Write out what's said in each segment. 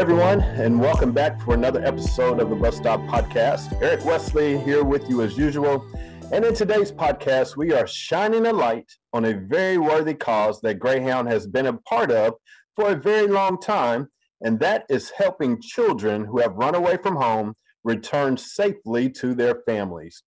everyone, and welcome back for another episode of the Bus Stop Podcast. Eric Wesley here with you as usual. And in today's podcast, we are shining a light on a very worthy cause that Greyhound has been a part of for a very long time, and that is helping children who have run away from home return safely to their families.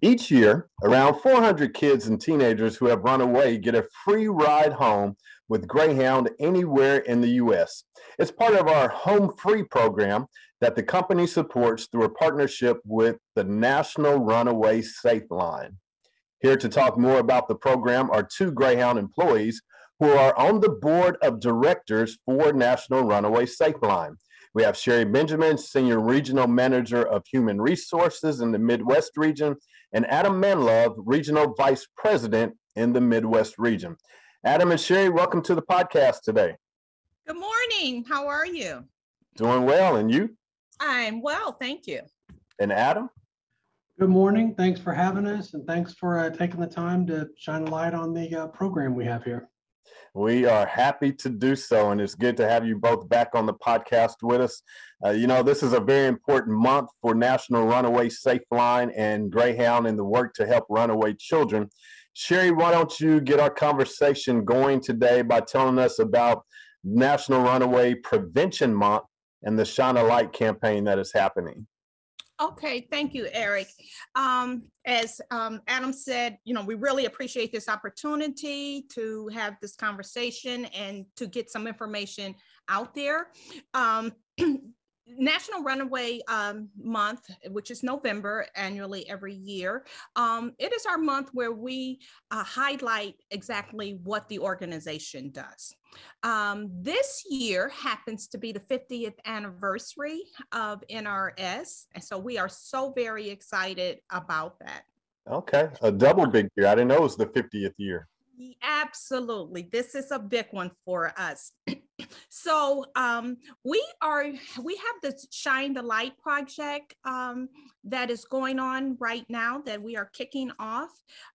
Each year, around 400 kids and teenagers who have run away get a free ride home with Greyhound anywhere in the U.S. It's part of our Home Free program that the company supports through a partnership with the National Runaway Safe Line. Here to talk more about the program are two Greyhound employees who are on the board of directors for National Runaway Safe Line. We have Sherry Benjamin, Senior Regional Manager of Human Resources in the Midwest region, and Adam Manlove, Regional Vice President in the Midwest region. Adam and Sherry, welcome to the podcast today. Good morning. How are you? Doing well, and you? I'm well, thank you. And Adam? Good morning. Thanks for having us, and thanks for uh, taking the time to shine a light on the uh, program we have here. We are happy to do so, and it's good to have you both back on the podcast with us. Uh, you know, this is a very important month for National Runaway Safe Line and Greyhound in the work to help runaway children. Sherry, why don't you get our conversation going today by telling us about National Runaway Prevention Month and the Shine a Light campaign that is happening? Okay, thank you, Eric. Um, as um, Adam said, you know, we really appreciate this opportunity to have this conversation and to get some information out there. Um, National Runaway um, Month, which is November annually every year, um, it is our month where we uh, highlight exactly what the organization does. Um, this year happens to be the 50th anniversary of NRS, and so we are so very excited about that. Okay, a double big year. I didn't know it was the 50th year. Absolutely. This is a big one for us. so um, we are we have the shine the light project um, that is going on right now that we are kicking off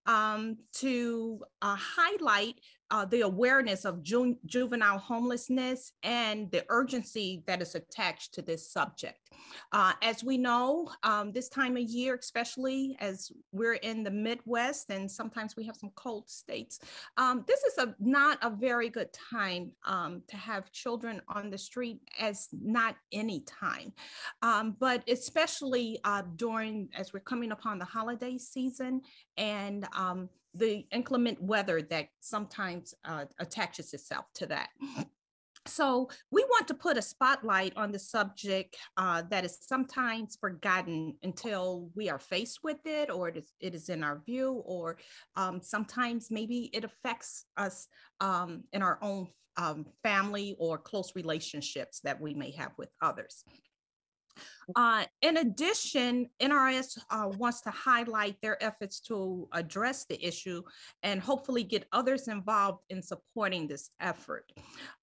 um, to uh, highlight uh, the awareness of ju- juvenile homelessness and the urgency that is attached to this subject. Uh, as we know, um, this time of year, especially as we're in the Midwest and sometimes we have some cold states, um, this is a, not a very good time um, to have children on the street as not any time. Um, but especially uh, during, as we're coming upon the holiday season and um, the inclement weather that sometimes uh, attaches itself to that. So we want to put a spotlight on the subject uh, that is sometimes forgotten until we are faced with it, or it is, it is in our view, or um, sometimes maybe it affects us um, in our own um, family or close relationships that we may have with others. Uh, in addition, NRS uh, wants to highlight their efforts to address the issue and hopefully get others involved in supporting this effort.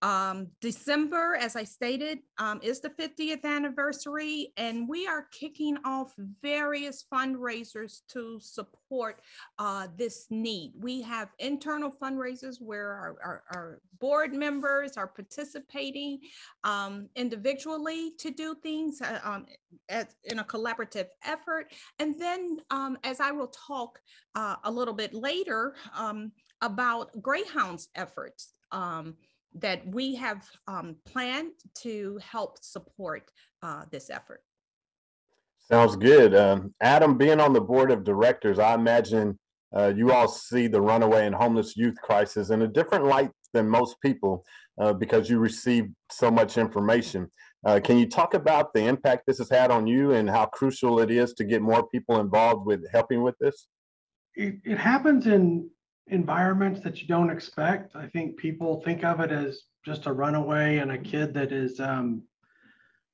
Um, December, as I stated, um, is the 50th anniversary, and we are kicking off various fundraisers to support uh, this need. We have internal fundraisers where our, our, our board members are participating um, individually to do things. Uh, um, as, in a collaborative effort. And then, um, as I will talk uh, a little bit later um, about Greyhound's efforts um, that we have um, planned to help support uh, this effort. Sounds good. Um, Adam, being on the board of directors, I imagine uh, you all see the runaway and homeless youth crisis in a different light than most people uh, because you receive so much information. Uh, can you talk about the impact this has had on you and how crucial it is to get more people involved with helping with this? It, it happens in environments that you don't expect. I think people think of it as just a runaway and a kid that is, um,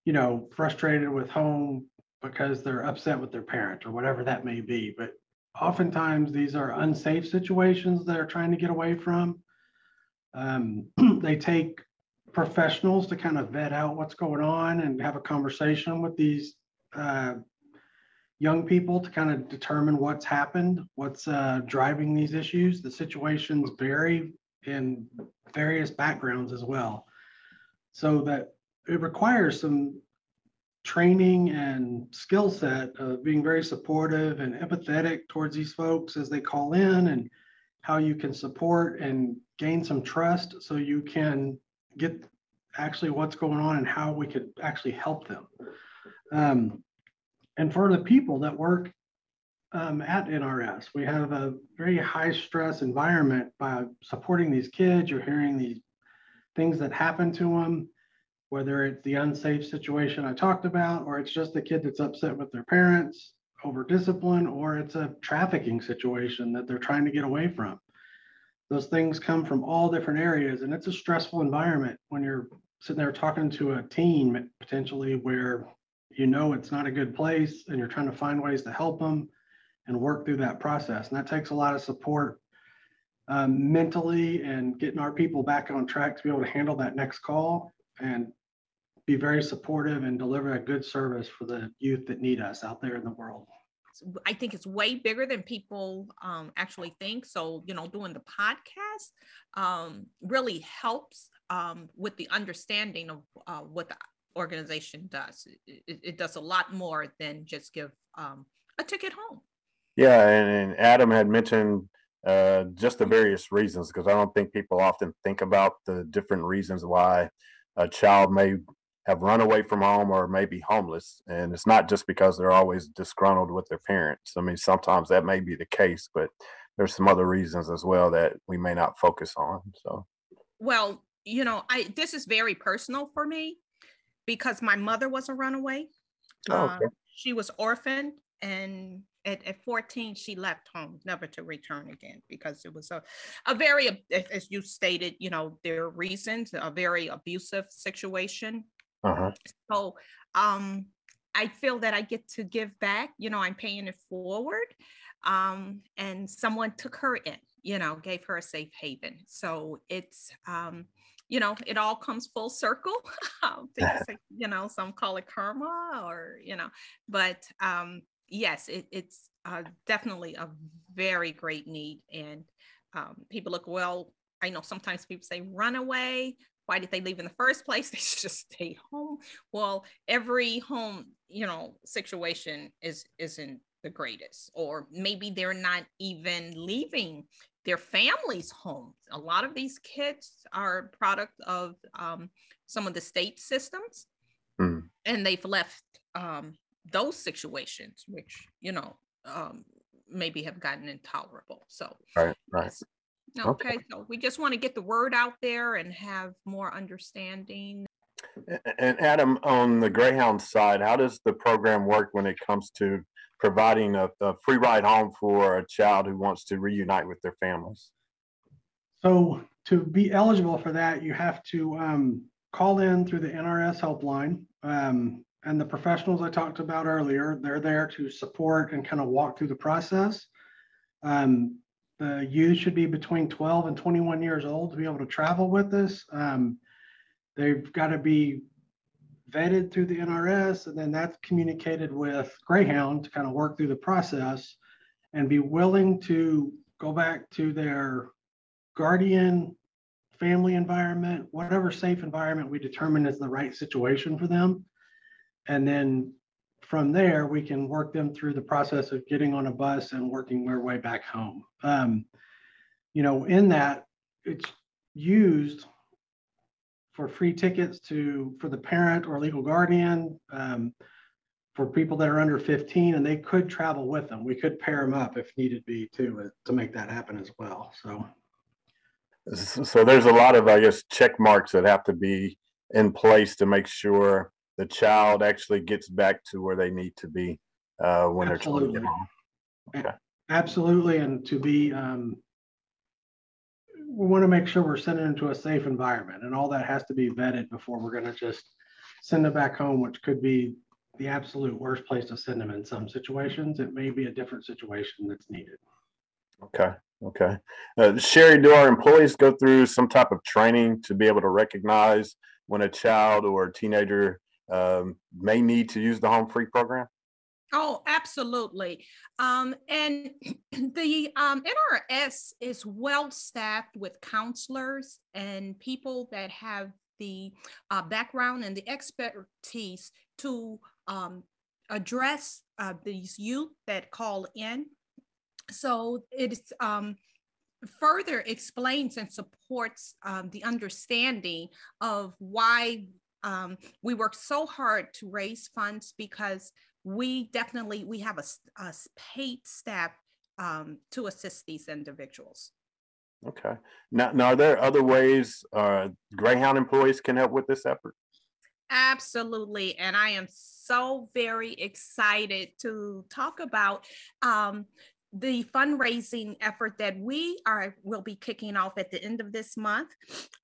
you know, frustrated with home because they're upset with their parent or whatever that may be. But oftentimes these are unsafe situations that are trying to get away from. Um, they take professionals to kind of vet out what's going on and have a conversation with these uh, young people to kind of determine what's happened, what's uh, driving these issues. The situations vary in various backgrounds as well. So that it requires some training and skill set of being very supportive and empathetic towards these folks as they call in and how you can support and gain some trust so you can get actually what's going on and how we could actually help them. Um, and for the people that work um, at NRS, we have a very high stress environment by supporting these kids. You're hearing these things that happen to them, whether it's the unsafe situation I talked about, or it's just a kid that's upset with their parents over discipline, or it's a trafficking situation that they're trying to get away from. Those things come from all different areas, and it's a stressful environment when you're sitting there talking to a teen potentially where you know it's not a good place and you're trying to find ways to help them and work through that process. And that takes a lot of support um, mentally and getting our people back on track to be able to handle that next call and be very supportive and deliver a good service for the youth that need us out there in the world. I think it's way bigger than people um, actually think. So, you know, doing the podcast um, really helps um, with the understanding of uh, what the organization does. It, it, does a lot more than just give um, a ticket home. Yeah, and, and Adam had mentioned uh, just the various reasons because I don't think people often think about the different reasons why a child may have run away from home or may be homeless. And it's not just because they're always disgruntled with their parents. I mean, sometimes that may be the case, but there's some other reasons as well that we may not focus on. So, well, you know, I this is very personal for me because my mother was a runaway. Oh, okay. um, she was orphaned and at, at 14 she left home never to return again because it was a, a very as you stated you know there are reasons a very abusive situation uh-huh. so um i feel that i get to give back you know i'm paying it forward um and someone took her in you know gave her a safe haven so it's um you know, it all comes full circle. you know, some call it karma or, you know, but um, yes, it, it's uh, definitely a very great need. And um, people look, well, I know sometimes people say run away. Why did they leave in the first place? They should just stay home. Well, every home, you know, situation is isn't the greatest, or maybe they're not even leaving their families' homes. A lot of these kids are product of um, some of the state systems, mm. and they've left um, those situations, which you know um, maybe have gotten intolerable. So, right, right. Okay, okay, so we just want to get the word out there and have more understanding. And Adam, on the Greyhound side, how does the program work when it comes to providing a, a, free ride home for a child who wants to reunite with their families? So to be eligible for that, you have to um, call in through the NRS helpline. Um, and the professionals I talked about earlier, they're there to support and kind of walk through the process. Um, the youth should be between 12 and 21 years old to be able to travel with us. Um, they've got to be vetted through the NRS, and then that's communicated with Greyhound to kind of work through the process and be willing to go back to their guardian, family environment, whatever safe environment we determine is the right situation for them. And then from there, we can work them through the process of getting on a bus and working their way back home. Um, you know, in that, it's used for free tickets to for the parent or legal guardian um, for people that are under 15 and they could travel with them we could pair them up if needed be too uh, to make that happen as well so so there's a lot of i guess check marks that have to be in place to make sure the child actually gets back to where they need to be uh, when absolutely. they're trying to get home okay absolutely and to be um, we want to make sure we're sending them to a safe environment and all that has to be vetted before we're going to just send them back home, which could be the absolute worst place to send them in some situations. It may be a different situation that's needed. Okay. Okay. Uh, Sherry, do our employees go through some type of training to be able to recognize when a child or a teenager um, may need to use the home free program? Oh, absolutely. Um, and the um, NRS is well staffed with counselors and people that have the uh, background and the expertise to um, address uh, these youth that call in. So it um, further explains and supports um, the understanding of why um, we work so hard to raise funds because we definitely we have a, a paid staff um, to assist these individuals. Okay. Now, now are there other ways uh, Greyhound employees can help with this effort? Absolutely. And I am so very excited to talk about um, the fundraising effort that we are will be kicking off at the end of this month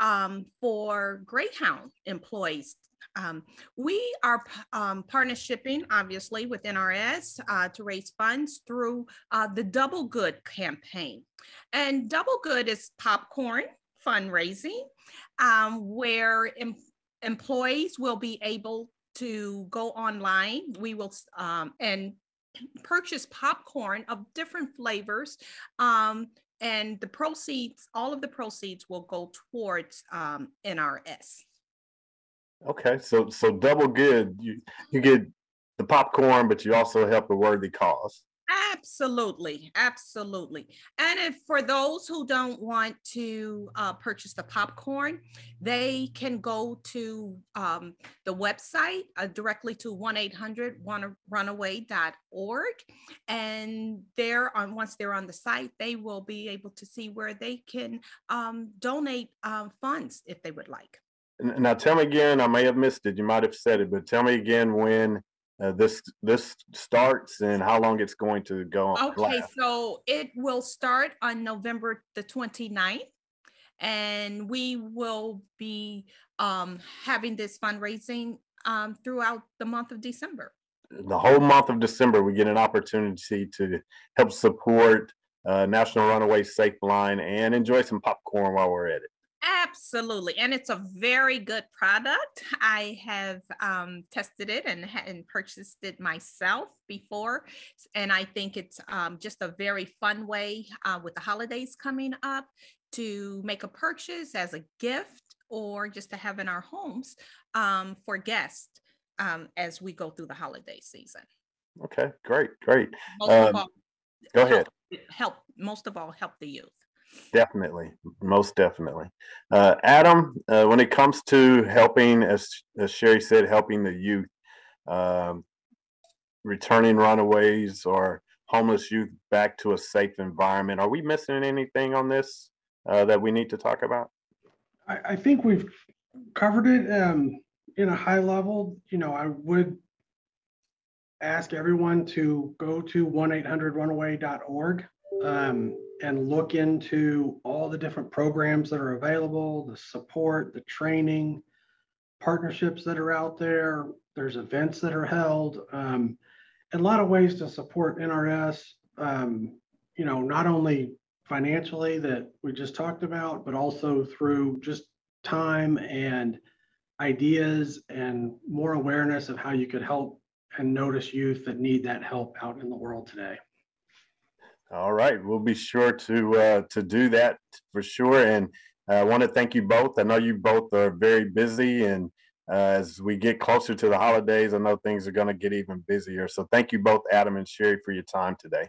um, for Greyhound employees. Um, we are um, partnershiping, obviously, with NRS uh, to raise funds through uh, the Double Good campaign. And Double Good is popcorn fundraising, um, where em- employees will be able to go online. We will um, and purchase popcorn of different flavors. Um, and the proceeds, all of the proceeds will go towards um, NRS. Okay, so so double good. You you get the popcorn, but you also help a worthy cause. Absolutely, absolutely. And if for those who don't want to uh, purchase the popcorn, they can go to um, the website uh, directly to 1-800-runaway.org. And there on once they're on the site, they will be able to see where they can um, donate um, funds if they would like. Now tell me again, I may have missed it. You might have said it, but tell me again when uh, this this starts and how long it's going to go on. Okay, last. so it will start on November the 29th and we will be um, having this fundraising um, throughout the month of December. The whole month of December, we get an opportunity to help support uh, National Runaway Safe Line and enjoy some popcorn while we're at it. Absolutely. And it's a very good product. I have um, tested it and, and purchased it myself before. And I think it's um, just a very fun way uh, with the holidays coming up to make a purchase as a gift or just to have in our homes um, for guests um, as we go through the holiday season. Okay, great, great. Um, all, go ahead. Help, help, most of all, help the youth. Definitely, most definitely. Uh, Adam, uh, when it comes to helping, as, as Sherry said, helping the youth, um, returning runaways or homeless youth back to a safe environment, are we missing anything on this uh, that we need to talk about? I, I think we've covered it um, in a high level. You know, I would ask everyone to go to 1-800-runaway.org. Um, and look into all the different programs that are available, the support, the training, partnerships that are out there. There's events that are held, um, and a lot of ways to support NRS. Um, you know, not only financially that we just talked about, but also through just time and ideas and more awareness of how you could help and notice youth that need that help out in the world today. All right, we'll be sure to uh, to do that for sure. And I want to thank you both. I know you both are very busy, and uh, as we get closer to the holidays, I know things are going to get even busier. So thank you both, Adam and Sherry, for your time today.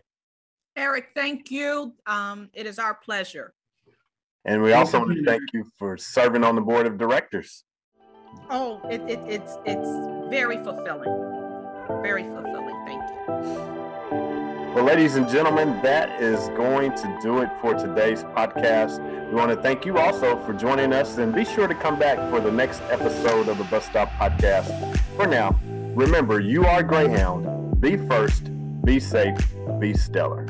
Eric, thank you. Um, it is our pleasure. And we also want to thank you for serving on the board of directors. Oh, it, it, it's it's very fulfilling. Very fulfilling. Thank you. Well, ladies and gentlemen, that is going to do it for today's podcast. We want to thank you also for joining us and be sure to come back for the next episode of the Bus Stop Podcast. For now, remember, you are Greyhound. Be first, be safe, be stellar.